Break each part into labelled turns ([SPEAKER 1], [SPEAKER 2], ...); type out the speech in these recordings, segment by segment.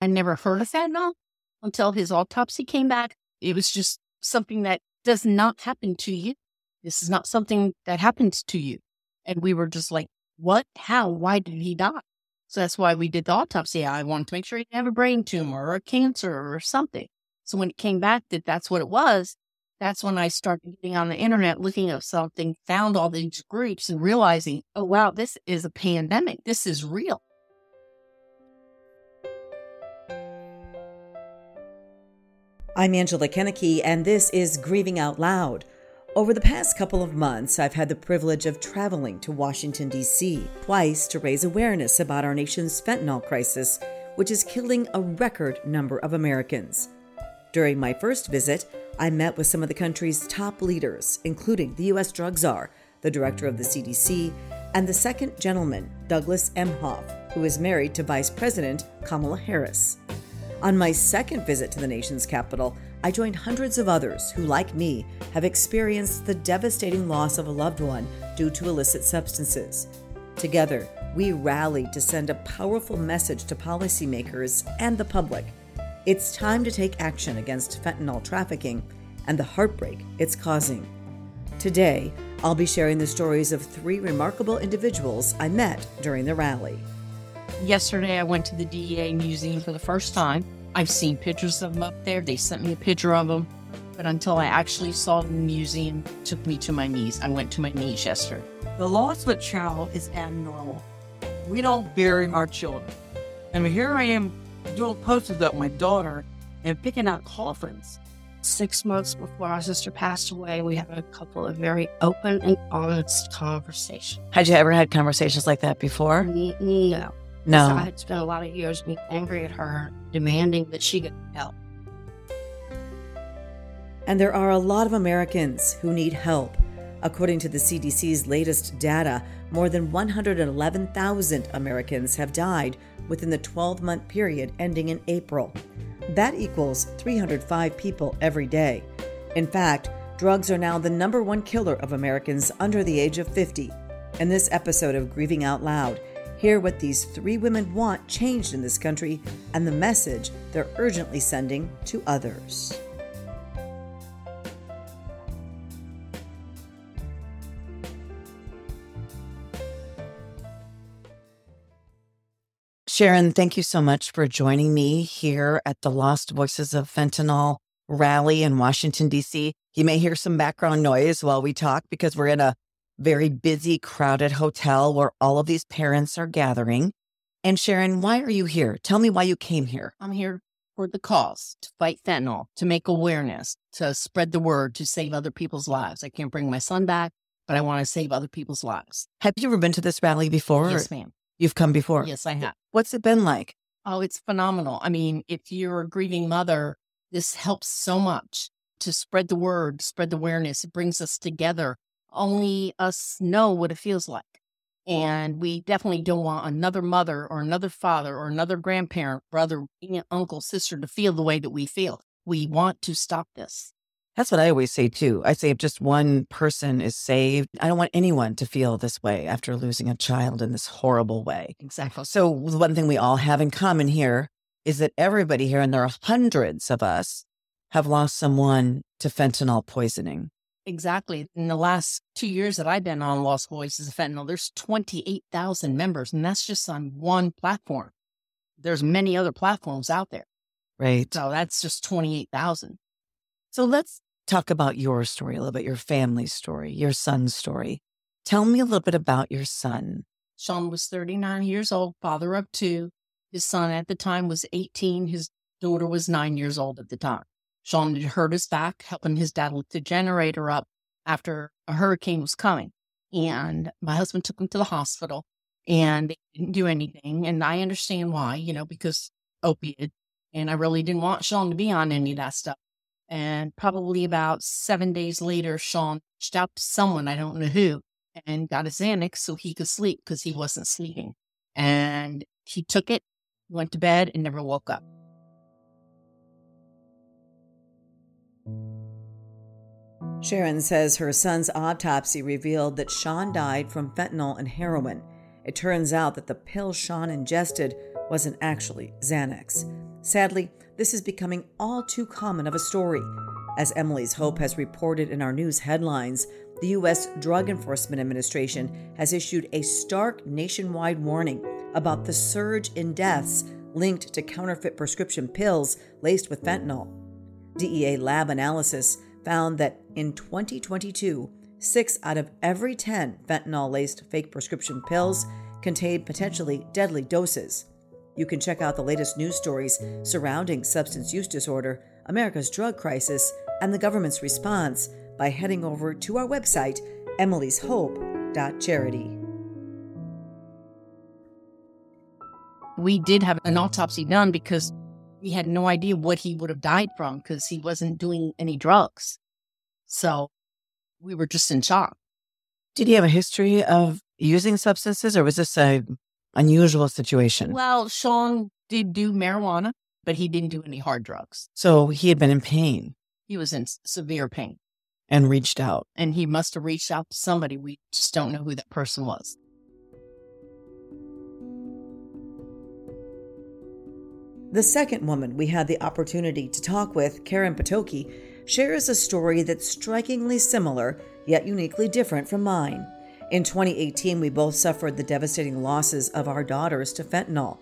[SPEAKER 1] I never heard of fentanyl until his autopsy came back. It was just something that does not happen to you. This is not something that happens to you. And we were just like, what? How? Why did he die? So that's why we did the autopsy. I wanted to make sure he didn't have a brain tumor or a cancer or something. So when it came back that that's what it was, that's when I started getting on the internet, looking up something, found all these groups and realizing, oh, wow, this is a pandemic. This is real.
[SPEAKER 2] I'm Angela Kennecke, and this is Grieving Out Loud. Over the past couple of months, I've had the privilege of traveling to Washington, D.C., twice to raise awareness about our nation's fentanyl crisis, which is killing a record number of Americans. During my first visit, I met with some of the country's top leaders, including the U.S. drug czar, the director of the CDC, and the second gentleman, Douglas Emhoff, who is married to Vice President Kamala Harris. On my second visit to the nation's capital, I joined hundreds of others who, like me, have experienced the devastating loss of a loved one due to illicit substances. Together, we rallied to send a powerful message to policymakers and the public. It's time to take action against fentanyl trafficking and the heartbreak it's causing. Today, I'll be sharing the stories of three remarkable individuals I met during the rally.
[SPEAKER 1] Yesterday, I went to the DEA museum for the first time. I've seen pictures of them up there. They sent me a picture of them. But until I actually saw the museum, took me to my knees. I went to my knees yesterday.
[SPEAKER 3] The loss of a child is abnormal. We don't bury our children. And here I am doing posters up my daughter and picking out coffins.
[SPEAKER 1] Six months before our sister passed away, we had a couple of very open and honest conversations.
[SPEAKER 4] Had you ever had conversations like that before?
[SPEAKER 1] No.
[SPEAKER 4] No.
[SPEAKER 1] So I had spent a lot of years being angry at her, demanding that she get help.
[SPEAKER 2] And there are a lot of Americans who need help. According to the CDC's latest data, more than 111,000 Americans have died within the 12 month period ending in April. That equals 305 people every day. In fact, drugs are now the number one killer of Americans under the age of 50. In this episode of Grieving Out Loud, hear what these three women want changed in this country and the message they're urgently sending to others.
[SPEAKER 4] Sharon, thank you so much for joining me here at the Lost Voices of Fentanyl rally in Washington, D.C. You may hear some background noise while we talk because we're in a very busy, crowded hotel where all of these parents are gathering. And Sharon, why are you here? Tell me why you came here.
[SPEAKER 1] I'm here for the cause to fight fentanyl, to make awareness, to spread the word, to save other people's lives. I can't bring my son back, but I want to save other people's lives.
[SPEAKER 4] Have you ever been to this rally before?
[SPEAKER 1] Yes, ma'am.
[SPEAKER 4] You've come before?
[SPEAKER 1] Yes, I have.
[SPEAKER 4] What's it been like?
[SPEAKER 1] Oh, it's phenomenal. I mean, if you're a grieving mother, this helps so much to spread the word, spread the awareness. It brings us together. Only us know what it feels like. And we definitely don't want another mother or another father or another grandparent, brother, aunt, uncle, sister to feel the way that we feel. We want to stop this.
[SPEAKER 4] That's what I always say too. I say if just one person is saved, I don't want anyone to feel this way after losing a child in this horrible way.
[SPEAKER 1] Exactly.
[SPEAKER 4] So, the one thing we all have in common here is that everybody here, and there are hundreds of us, have lost someone to fentanyl poisoning.
[SPEAKER 1] Exactly. In the last two years that I've been on Lost Voices of Fentanyl, there's 28,000 members, and that's just on one platform. There's many other platforms out there.
[SPEAKER 4] Right.
[SPEAKER 1] So that's just 28,000.
[SPEAKER 4] So let's talk about your story, a little bit, your family story, your son's story. Tell me a little bit about your son.
[SPEAKER 1] Sean was 39 years old, father of two. His son at the time was 18. His daughter was nine years old at the time. Sean hurt his back, helping his dad lift the generator up after a hurricane was coming. And my husband took him to the hospital and they didn't do anything. And I understand why, you know, because opiate. And I really didn't want Sean to be on any of that stuff. And probably about seven days later, Sean reached out to someone, I don't know who, and got a Xanax so he could sleep because he wasn't sleeping. And he took it, went to bed, and never woke up.
[SPEAKER 2] Sharon says her son's autopsy revealed that Sean died from fentanyl and heroin. It turns out that the pill Sean ingested wasn't actually Xanax. Sadly, this is becoming all too common of a story. As Emily's Hope has reported in our news headlines, the U.S. Drug Enforcement Administration has issued a stark nationwide warning about the surge in deaths linked to counterfeit prescription pills laced with fentanyl. DEA lab analysis found that in 2022, six out of every 10 fentanyl laced fake prescription pills contained potentially deadly doses. You can check out the latest news stories surrounding substance use disorder, America's drug crisis, and the government's response by heading over to our website, emily'shope.charity.
[SPEAKER 1] We did have an autopsy done because we had no idea what he would have died from because he wasn't doing any drugs. So we were just in shock.
[SPEAKER 4] Did he have a history of using substances or was this a unusual situation?
[SPEAKER 1] Well, Sean did do marijuana, but he didn't do any hard drugs.
[SPEAKER 4] So he had been in pain
[SPEAKER 1] He was in severe pain
[SPEAKER 4] and reached out.
[SPEAKER 1] and he must have reached out to somebody. We just don't know who that person was.
[SPEAKER 2] The second woman we had the opportunity to talk with, Karen Patoki, shares a story that's strikingly similar yet uniquely different from mine. In 2018, we both suffered the devastating losses of our daughters to fentanyl.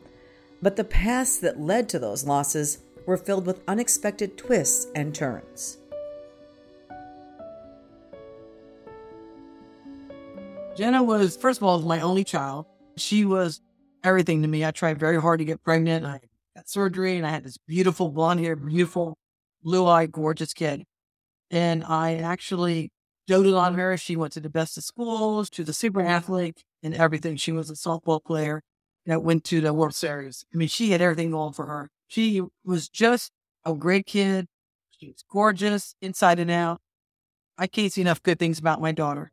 [SPEAKER 2] But the paths that led to those losses were filled with unexpected twists and turns.
[SPEAKER 3] Jenna was, first of all, my only child. She was everything to me. I tried very hard to get pregnant. I surgery and I had this beautiful blonde hair, beautiful blue eyed, gorgeous kid. And I actually doted on her. She went to the best of schools, to the super athlete and everything. She was a softball player that went to the World Series. I mean, she had everything going for her. She was just a great kid. She was gorgeous inside and out. I can't see enough good things about my daughter.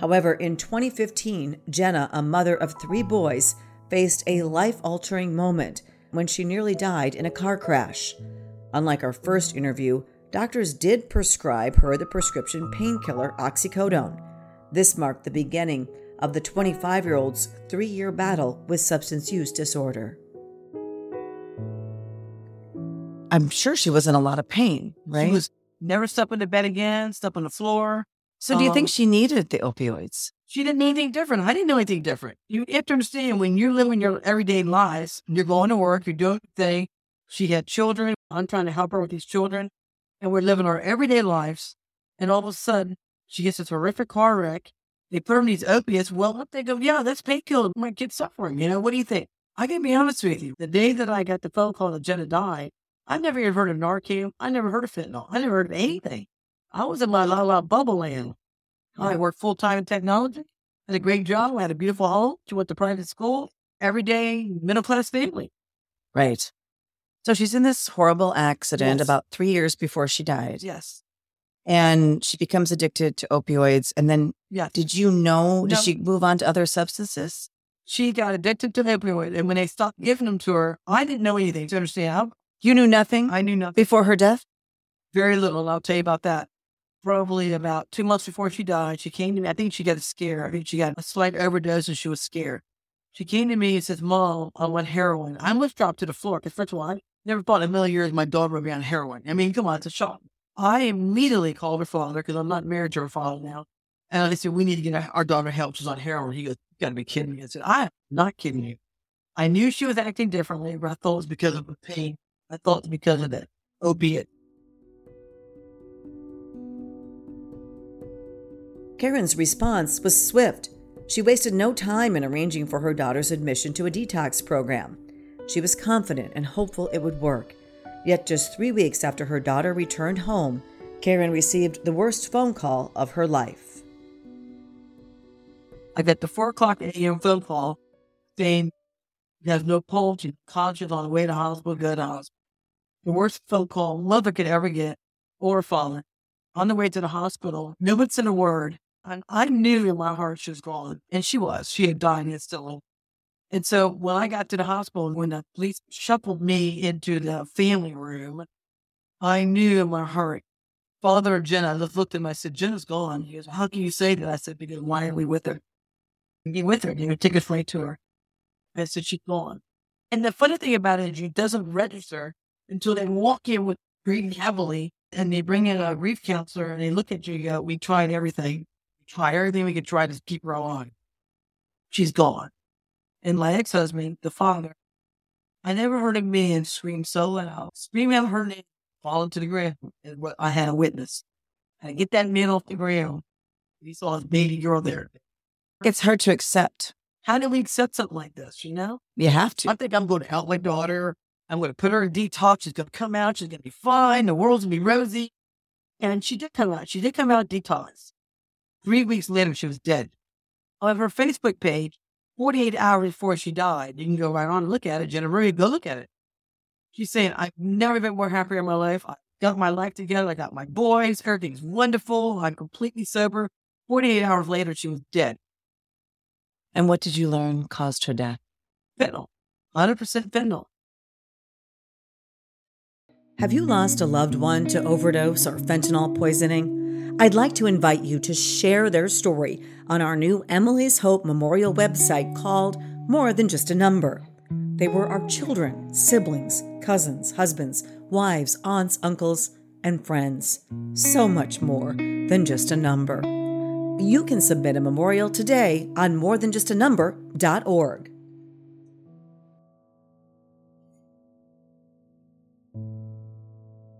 [SPEAKER 2] However, in 2015, Jenna, a mother of three boys, faced a life altering moment when she nearly died in a car crash. Unlike our first interview, doctors did prescribe her the prescription painkiller oxycodone. This marked the beginning of the 25 year old's three year battle with substance use disorder.
[SPEAKER 4] I'm sure she was in a lot of pain, right?
[SPEAKER 3] She was never slept in the bed again, slept on the floor.
[SPEAKER 4] So do you
[SPEAKER 3] um,
[SPEAKER 4] think she needed the opioids?
[SPEAKER 3] She didn't know anything different. I didn't know anything different. You have to understand when you're living your everyday lives, you're going to work, you're doing your thing. She had children. I'm trying to help her with these children. And we're living our everyday lives. And all of a sudden, she gets this horrific car wreck. They put her on these opiates. Well, they go, yeah, that's painkiller. My kid's suffering. You know, what do you think? I can be honest with you. The day that I got the phone call that Jenna died, I never even heard of Narcan. I never heard of fentanyl. I never heard of anything. I was in my la la bubble land. I worked full time in technology, had a great job, I had a beautiful home. She went to private school, everyday middle class family.
[SPEAKER 4] Right. So she's in this horrible accident
[SPEAKER 3] Yes.
[SPEAKER 4] about three years before she died.
[SPEAKER 3] Yes.
[SPEAKER 4] And she becomes addicted to opioids. And then
[SPEAKER 3] yeah.
[SPEAKER 4] did you know, did she move on to other substances?
[SPEAKER 3] She got addicted to opioid, and when they stopped giving them to her, I didn't know anything. Do you understand,
[SPEAKER 4] You knew nothing
[SPEAKER 3] I, knew nothing.
[SPEAKER 4] before her death?
[SPEAKER 3] Very little, I'll tell you about that. Probably about two months before she died, she came to me. I think she got a scare. I think she got a slight overdose, and she was scared. She came to me and says, "Mom, I want heroin." I almost dropped to the floor because first of all, I never thought in a million years my daughter would be on heroin. I mean, come on, it's a shock. I immediately called her father because I'm not married to her father now. And I said, we need to get our daughter help. She's on heroin. He goes, you got to be kidding me. I said, I'm not kidding you. I knew she was acting differently, but I thought it was because of the pain. I thought it was because of the opiate.
[SPEAKER 2] Karen's response was swift. She wasted no time in arranging for her daughter's admission to a detox program. She was confident and hopeful it would work. Yet, just three weeks after her daughter returned home, Karen received the worst phone call of her life.
[SPEAKER 3] I got the four o'clock a.m. phone call saying you have no pulse, you're conscious on the way to hospital, go to hospital. The worst phone call mother could ever get or father. On the way to the hospital, no one said a word. And I knew in my heart she was gone. And she was. She had died instantly. And so when I got to the hospital, when the police shuffled me into the family room, I knew in my heart, Father of Jenna, I just looked at him. I said, Jenna's gone. He goes, How can you say that? I said, Because why are we with her? Be with her. You know, take a flight to her. I said, she's gone. And the funny thing about it is, it doesn't register until they walk in with grieving heavily and they bring in a grief counselor and they look at you and go, We tried everything. Tried everything we could try to keep her alive. She's gone. And my ex husband, the father, I never heard a man scream so loud. Scream out her name, fall to the ground, what I had a witness. I get that man off the ground. He saw his baby girl there.
[SPEAKER 4] It's hard to accept.
[SPEAKER 3] How do we accept something like this, you know?
[SPEAKER 4] You have to.
[SPEAKER 3] I think I'm going to help my daughter. I'm going to put her in detox. She's going to come out. She's going to be fine. The world's going to be rosy. And she did come out. She did come out detox. Three weeks later, she was dead. On her Facebook page, 48 hours before she died, you can go right on and look at it. Jennifer, go look at it. She's saying, I've never been more happy in my life. I got my life together. I got my boys. Everything's wonderful. I'm completely sober. 48 hours later, she was dead.
[SPEAKER 4] And what did you learn caused her death?
[SPEAKER 3] Fentanyl. 100% fentanyl.
[SPEAKER 2] Have you lost a loved one to overdose or fentanyl poisoning? I'd like to invite you to share their story on our new Emily's Hope Memorial website called More Than Just a Number. They were our children, siblings, cousins, husbands, wives, aunts, uncles, and friends. So much more than just a number. You can submit a memorial today on morethanjustanumber.org.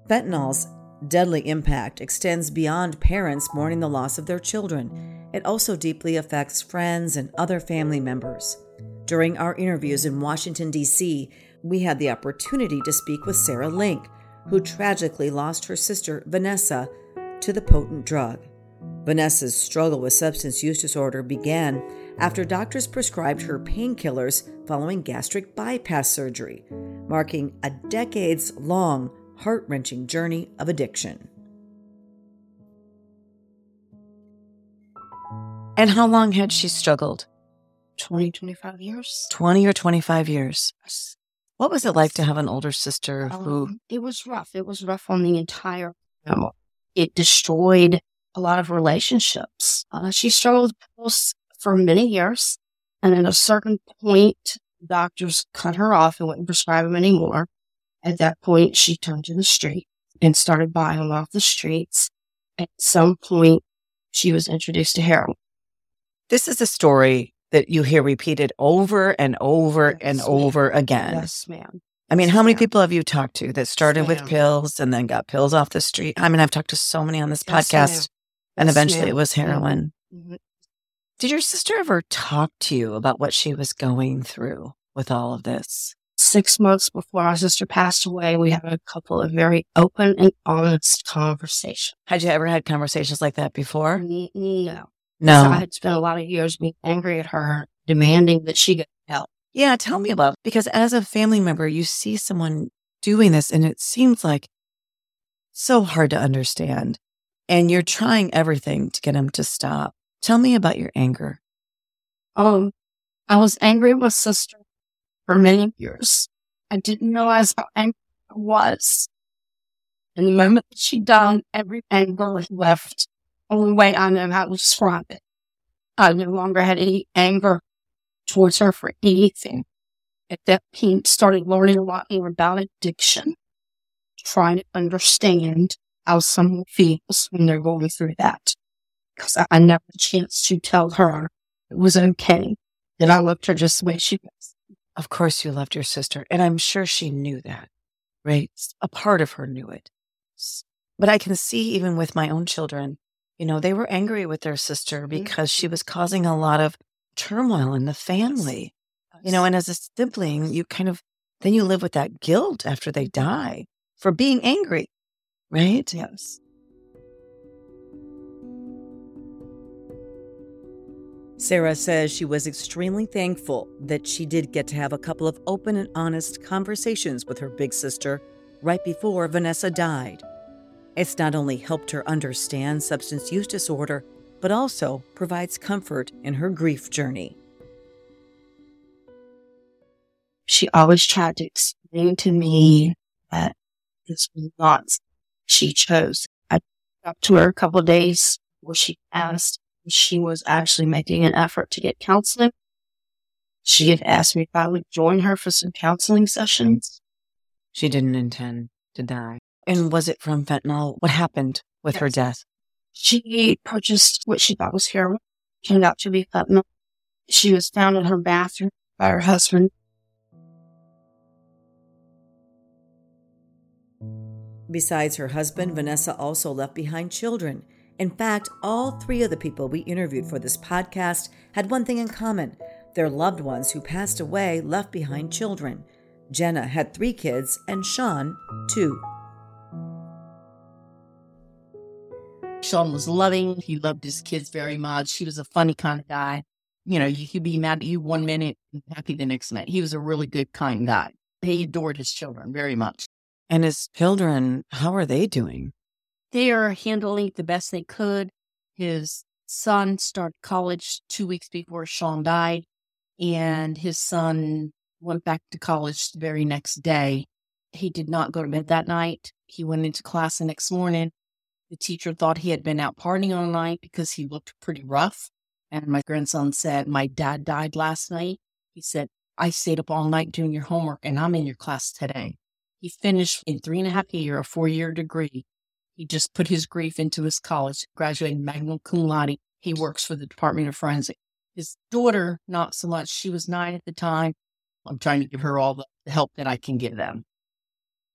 [SPEAKER 2] Fentanyl's deadly impact extends beyond parents mourning the loss of their children. It also deeply affects friends and other family members. During our interviews in Washington, D.C., we had the opportunity to speak with Sarah Link, who tragically lost her sister, Vanessa, to the potent drug. Vanessa's struggle with substance use disorder began after doctors prescribed her painkillers following gastric bypass surgery, marking a decades long heart wrenching journey of addiction.
[SPEAKER 4] And how long had she struggled?
[SPEAKER 5] 20, 25 years.
[SPEAKER 4] 20 or 25 years. What was it like to have an older sister who.
[SPEAKER 5] Um, it was rough. It was rough on the entire family. It destroyed a lot of relationships. Uh, she struggled with for many years. And at a certain point, doctors cut her off and wouldn't prescribe them anymore. At that point, she turned to the street and started buying off the streets. At some point, she was introduced to heroin.
[SPEAKER 4] This is a story that you hear repeated over and over
[SPEAKER 5] Yes,
[SPEAKER 4] and
[SPEAKER 5] ma'am.
[SPEAKER 4] over again.
[SPEAKER 5] Yes, ma'am.
[SPEAKER 4] I mean, how many
[SPEAKER 5] ma'am.
[SPEAKER 4] people have you talked to that started with pills and then got pills off the street? I mean, I've talked to so many on this podcast, and eventually
[SPEAKER 5] ma'am.
[SPEAKER 4] it was heroin.
[SPEAKER 5] Mhm.
[SPEAKER 4] Did your sister ever talk to you about what she was going through with all of this?
[SPEAKER 5] Six months before our sister passed away, we had a couple of very open and honest conversations.
[SPEAKER 4] Had you ever had conversations like that before?
[SPEAKER 5] No.
[SPEAKER 4] No.
[SPEAKER 5] So I had spent a lot of years being angry at her, demanding that she get help.
[SPEAKER 4] Yeah, tell me about because as a family member, you see someone doing this and it seems like so hard to understand. And you're trying everything to get him to stop. Tell me about your anger.
[SPEAKER 5] Um, I was angry with sister for many years. I didn't realize how angry I was. And the moment that she died, every anger left. Only way I know how to describe it. I no longer had any anger towards her for anything. At that point, started learning a lot more about addiction, trying to understand how someone feels when they're going through that. Because I never had a chance to tell her it was okay that I loved her just the way she was.
[SPEAKER 4] Of course, you loved your sister, and I'm sure she knew that, right? A part of her knew it. But I can see, even with my own children, you know, they were angry with their sister mm-hmm. because she was causing a lot of turmoil in the family. You know, and as a sibling, you kind of then you live with that guilt after they die for being angry, right?
[SPEAKER 5] Yes.
[SPEAKER 2] Sarah says she was extremely thankful that she did get to have a couple of open and honest conversations with her big sister right before Vanessa died. It's not only helped her understand substance use disorder, but also provides comfort in her grief journey.
[SPEAKER 5] She always tried to explain to me that this was not she chose. I talked to her a couple days where she asked she was actually making an effort to get counseling. She had asked me if I would join her for some counseling sessions.
[SPEAKER 4] She didn't intend to die. And was it from fentanyl? What happened with her death?
[SPEAKER 5] She purchased what she thought was heroin, turned out to be fentanyl. She was found in her bathroom by her husband.
[SPEAKER 2] Besides her husband, Vanessa also left behind children. In fact, all three of the people we interviewed for this podcast had one thing in common their loved ones who passed away left behind children. Jenna had three kids, and Sean, two.
[SPEAKER 1] Sean was loving. He loved his kids very much. He was a funny kind of guy. You know, he could be mad at you one minute and happy the next minute. He was a really good, kind guy. He adored his children very much.
[SPEAKER 4] And his children, how are they doing?
[SPEAKER 1] They are handling the best they could. His son started college two weeks before Sean died, and his son went back to college the very next day. He did not go to bed that night. He went into class the next morning. The teacher thought he had been out partying all night because he looked pretty rough. And my grandson said, My dad died last night. He said, I stayed up all night doing your homework and I'm in your class today. He finished in three and a half year, a four year degree. He just put his grief into his college, graduated magna cum laude. He works for the Department of Forensic. His daughter, not so much. She was nine at the time. I'm trying to give her all the help that I can give them.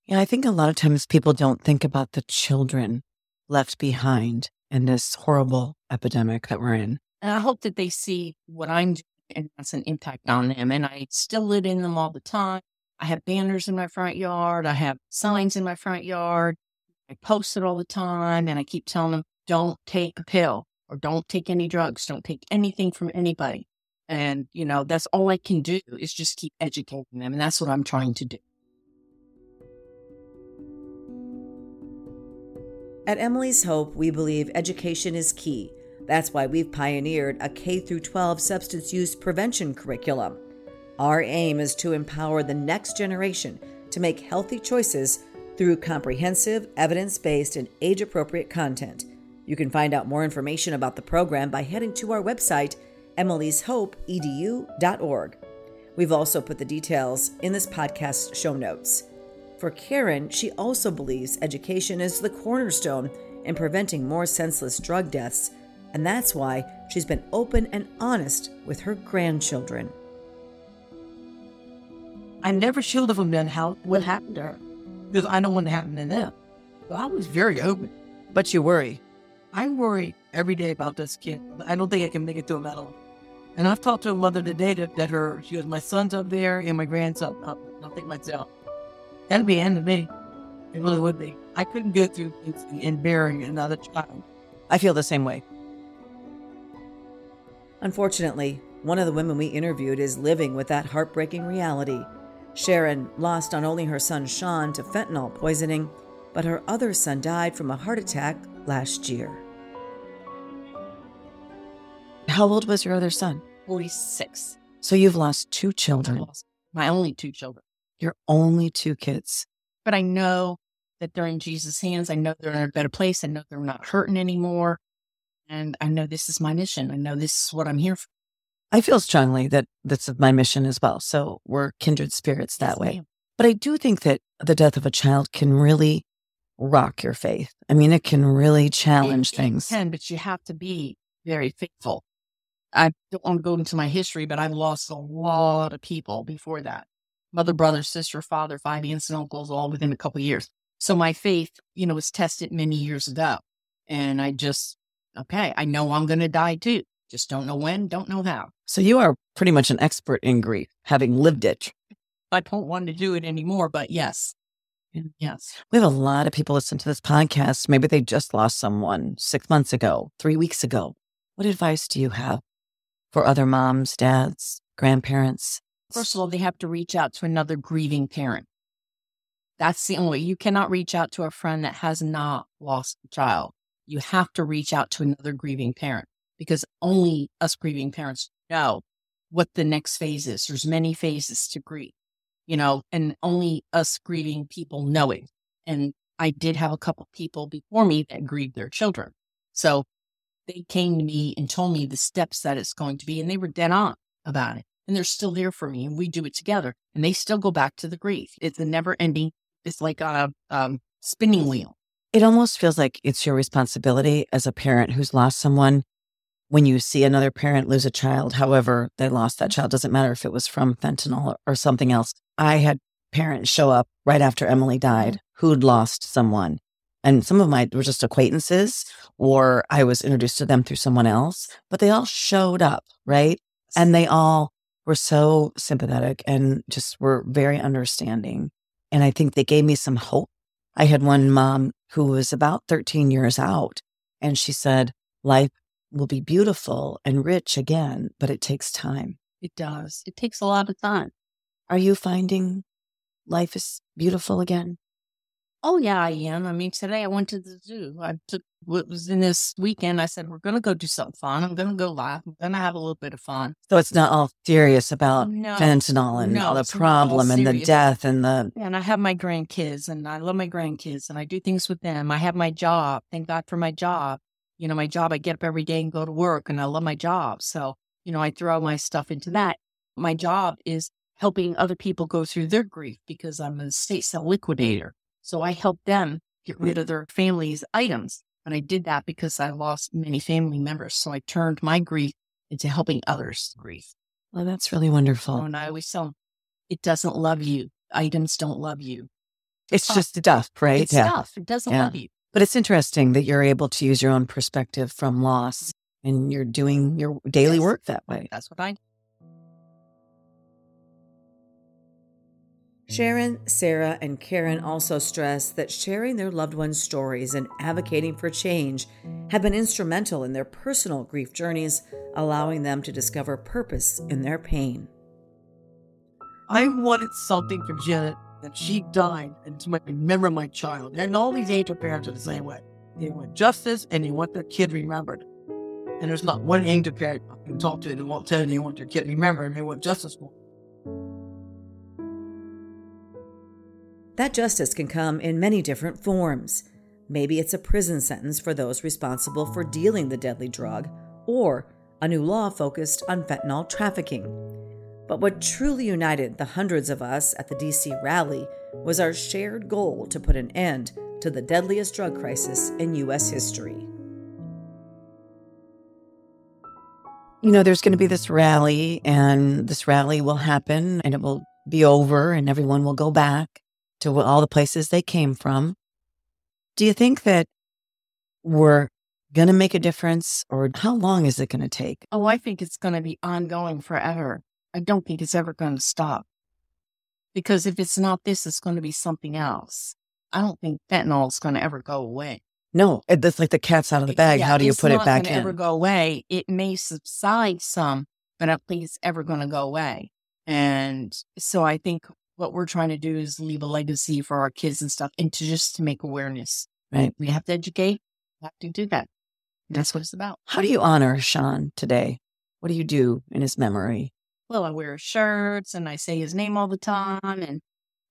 [SPEAKER 4] Yeah, I think a lot of times people don't think about the children left behind in this horrible epidemic that we're in.
[SPEAKER 1] And I hope that they see what I'm doing and that's an impact on them. And I still live in them all the time. I have banners in my front yard. I have signs in my front yard. I post it all the time and I keep telling them, don't take a pill or don't take any drugs. Don't take anything from anybody. And, you know, that's all I can do is just keep educating them. And that's what I'm trying to do.
[SPEAKER 2] At Emily's Hope, we believe education is key. That's why we've pioneered a K 12 substance use prevention curriculum. Our aim is to empower the next generation to make healthy choices through comprehensive, evidence based, and age appropriate content. You can find out more information about the program by heading to our website, emily'shopeedu.org. We've also put the details in this podcast show notes. For Karen, she also believes education is the cornerstone in preventing more senseless drug deaths, and that's why she's been open and honest with her grandchildren.
[SPEAKER 3] I never shielded from them how what happened to her because I don't want to happen to them. So I was very open.
[SPEAKER 4] But you worry.
[SPEAKER 3] I worry every day about this kid. I don't think I can make it to a medal. And I've talked to a mother today that, that her she goes, my son's up there and my grandson up. I'll think myself. That'd be the end of me. It really would be. I couldn't go through and bearing another child.
[SPEAKER 4] I feel the same way.
[SPEAKER 2] Unfortunately, one of the women we interviewed is living with that heartbreaking reality. Sharon lost not only her son Sean to fentanyl poisoning, but her other son died from a heart attack last year.
[SPEAKER 4] How old was your other son?
[SPEAKER 1] 46.
[SPEAKER 4] So you've lost two children,
[SPEAKER 1] lost My only two children.
[SPEAKER 4] your only two kids.
[SPEAKER 1] but I know that they're in Jesus' hands. I know they're in a better place. I know they're not hurting anymore. And I know this is my mission. I know this is what I'm here for.
[SPEAKER 4] I feel strongly that that's my mission as well. So we're kindred spirits that
[SPEAKER 1] Yes,
[SPEAKER 4] way.
[SPEAKER 1] ma'am.
[SPEAKER 4] But I do think that the death of a child can really rock your faith. I mean, it can really challenge
[SPEAKER 1] It- it
[SPEAKER 4] things.
[SPEAKER 1] can, but you have to be very faithful. I don't want to go into my history, but I've lost a lot of people before that. Mother, brother, sister, father, five aunts and uncles, all within a couple of years. So my faith, you know, was tested many years ago. And I just, okay, I know I'm going to die too. Just don't know when, don't know how.
[SPEAKER 4] So you are pretty much an expert in grief, having lived it.
[SPEAKER 1] I don't want to do it anymore, but yes. Mm. Yes.
[SPEAKER 4] We have a lot of people listen to this podcast. Maybe they just lost someone six months ago, three weeks ago. What advice do you have for other moms, dads, grandparents?
[SPEAKER 1] First of all, they have to reach out to another grieving parent. That's the only you cannot reach out to a friend that has not lost a child. You have to reach out to another grieving parent because only us grieving parents know what the next phase is. There's many phases to grief, you know, and only us grieving people know it. And I did have a couple people before me that grieved their children. So they came to me and told me the steps that it's going to be, and they were dead on about it. And they're still there for me, and we do it together. And they still go back to the grief. It's a never ending, it's like a um, spinning wheel.
[SPEAKER 4] It almost feels like it's your responsibility as a parent who's lost someone when you see another parent lose a child, however they lost that child, doesn't matter if it was from fentanyl or, something else. I had parents show up right after Emily mm-hmm. died who'd lost someone. And some of my were just acquaintances, or I was introduced to them through someone else, but they all showed up, right? And they all were so sympathetic and just were very understanding. And I think they gave me some hope. I had one mom who was about 13 years out, and she said, Life will be beautiful and rich again, but it takes time.
[SPEAKER 1] It does. It takes a lot of time.
[SPEAKER 4] Are you finding life is beautiful again?
[SPEAKER 1] Oh yeah, I am. I mean, today I went to the zoo. I took what was in this weekend. I said we're going to go do something fun. I'm going to go laugh. I'm going to have a little bit of fun.
[SPEAKER 4] So it's not all serious about
[SPEAKER 1] No.
[SPEAKER 4] fentanyl and
[SPEAKER 1] No,
[SPEAKER 4] all the
[SPEAKER 1] not all
[SPEAKER 4] problem and the death and the
[SPEAKER 1] And I have my grandkids, and I love my grandkids, and I do things with them. I have my job. Thank God for my job. You know, my job. I get up every day and go to work, and I love my job. So you know, I throw my stuff into that. My job is helping other people go through their grief because I'm a state sale liquidator. So I help them get rid of their family's items. And I did that because I lost many family members. So I turned my grief into helping others grief.
[SPEAKER 4] well, that's really wonderful.
[SPEAKER 1] And I always tell them, it doesn't love you. Items don't love you.
[SPEAKER 4] It's just stuff, right?
[SPEAKER 1] It's stuff. It doesn't
[SPEAKER 4] Yeah.
[SPEAKER 1] love you.
[SPEAKER 4] But it's interesting that you're able to use your own perspective from loss mm-hmm. and you're doing your daily
[SPEAKER 1] Yes.
[SPEAKER 4] work that way.
[SPEAKER 1] That's what I do.
[SPEAKER 2] Sharon, Sarah, and Karen also stress that sharing their loved ones' stories and advocating for change have been instrumental in their personal grief journeys, allowing them to discover purpose in their pain.
[SPEAKER 3] I wanted something for Jenna that she died and to my remember my child. And all these angel parents are the same way. They want justice and they want their kid remembered. And there's not one angel parent I can talk to that won't tell you they want their kid remembered and they want justice for.
[SPEAKER 2] That justice can come in many different forms. Maybe it's a prison sentence for those responsible for dealing the deadly drug, or a new law focused on fentanyl trafficking. But what truly united the hundreds of us at the DC rally was our shared goal to put an end to the deadliest drug crisis in U.S. history.
[SPEAKER 4] You know, there's going to be this rally, and this rally will happen and it will be over, and everyone will go back to all the places they came from. Do you think that we're going to make a difference, or how long is it going to take?
[SPEAKER 1] Oh, I think it's going to be ongoing forever. I don't think it's ever going to stop. Because if it's not this, it's going to be something else. I don't think fentanyl is going to ever go away.
[SPEAKER 4] No, that's like the cat's out of the bag.
[SPEAKER 1] Yeah,
[SPEAKER 4] how do you put it
[SPEAKER 1] not
[SPEAKER 4] back
[SPEAKER 1] gonna Ever
[SPEAKER 4] in?
[SPEAKER 1] go away? It may subside some, but I don't think it's ever going to go away. And so I think what we're trying to do is leave a legacy for our kids and stuff, and to just to make awareness.
[SPEAKER 4] Right.
[SPEAKER 1] We have to educate. We have to do that. That's what it's about.
[SPEAKER 4] How do you honor Sean today? What do you do in his memory?
[SPEAKER 1] Well, I wear shirts and I say his name all the time, and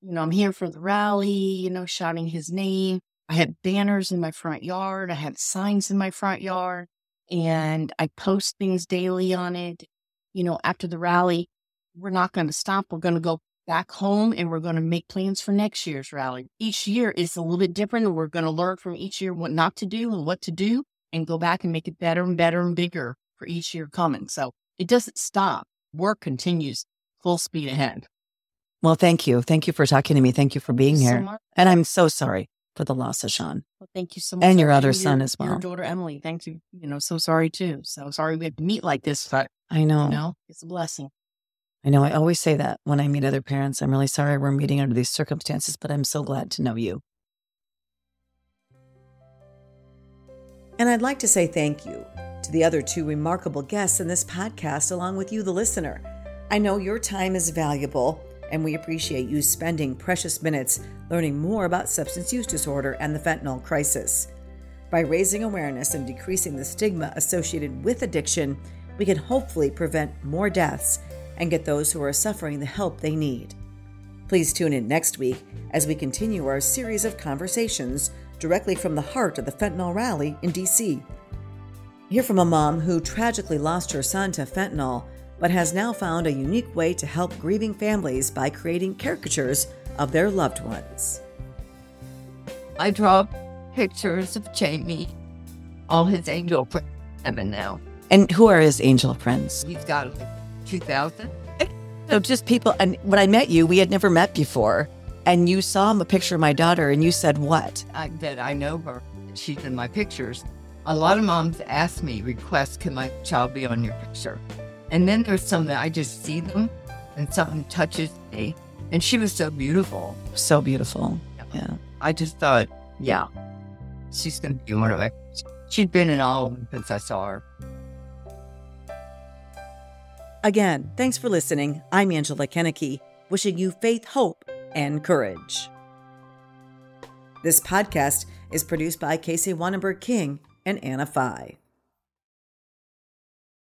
[SPEAKER 1] you know I'm here for the rally. You know, shouting his name. I had banners in my front yard. I had signs in my front yard, and I post things daily on it. You know, after the rally, we're not going to stop. We're going to go back home and we're going to make plans for next year's rally. Each year is a little bit different, and we're going to learn from each year what not to do and what to do, and go back and make it better and better and bigger for each year coming. So it doesn't stop. Work continues full speed ahead.
[SPEAKER 4] Well, thank you. Thank you for talking to me. Thank you for being
[SPEAKER 1] Thank you so
[SPEAKER 4] here.
[SPEAKER 1] much.
[SPEAKER 4] And I'm so sorry for the loss of Sean.
[SPEAKER 1] Well, thank you so much.
[SPEAKER 4] And your
[SPEAKER 1] Sarah,
[SPEAKER 4] other son as well.
[SPEAKER 1] Your daughter Emily. Thank you. You know, so sorry too. So sorry we have to meet like this, but
[SPEAKER 4] I know.
[SPEAKER 1] you know, it's a blessing.
[SPEAKER 4] I know. I always say that when I meet other parents. I'm really sorry we're meeting under these circumstances, but I'm so glad to know you.
[SPEAKER 2] And I'd like to say thank you to the other two remarkable guests in this podcast, along with you, the listener. I know your time is valuable, and we appreciate you spending precious minutes learning more about substance use disorder and the fentanyl crisis. By raising awareness and decreasing the stigma associated with addiction, we can hopefully prevent more deaths and get those who are suffering the help they need. Please tune in next week as we continue our series of conversations directly from the heart of the fentanyl rally in DC. Hear from a mom who tragically lost her son to fentanyl, but has now found a unique way to help grieving families by creating caricatures of their loved ones.
[SPEAKER 6] I draw pictures of Jamie, all his angel friends and now.
[SPEAKER 4] And who are his angel friends?
[SPEAKER 6] He's got like 2,000.
[SPEAKER 4] So just people. And when I met you, we had never met before. And you saw a picture of my daughter and you said, What?
[SPEAKER 6] I, that I know her. She's in my pictures. A lot of moms ask me, request, can my child be on your picture? And then there's some that I just see them and something touches me. And she was so beautiful.
[SPEAKER 4] So beautiful. Yeah.
[SPEAKER 6] I just thought, yeah, she's going to be one of my. She'd been in all of them since I saw her.
[SPEAKER 2] Again, thanks for listening. I'm Angela Kennecke, wishing you faith, hope, and courage. This podcast is produced by Casey Wonnenberg King and Anna Fey.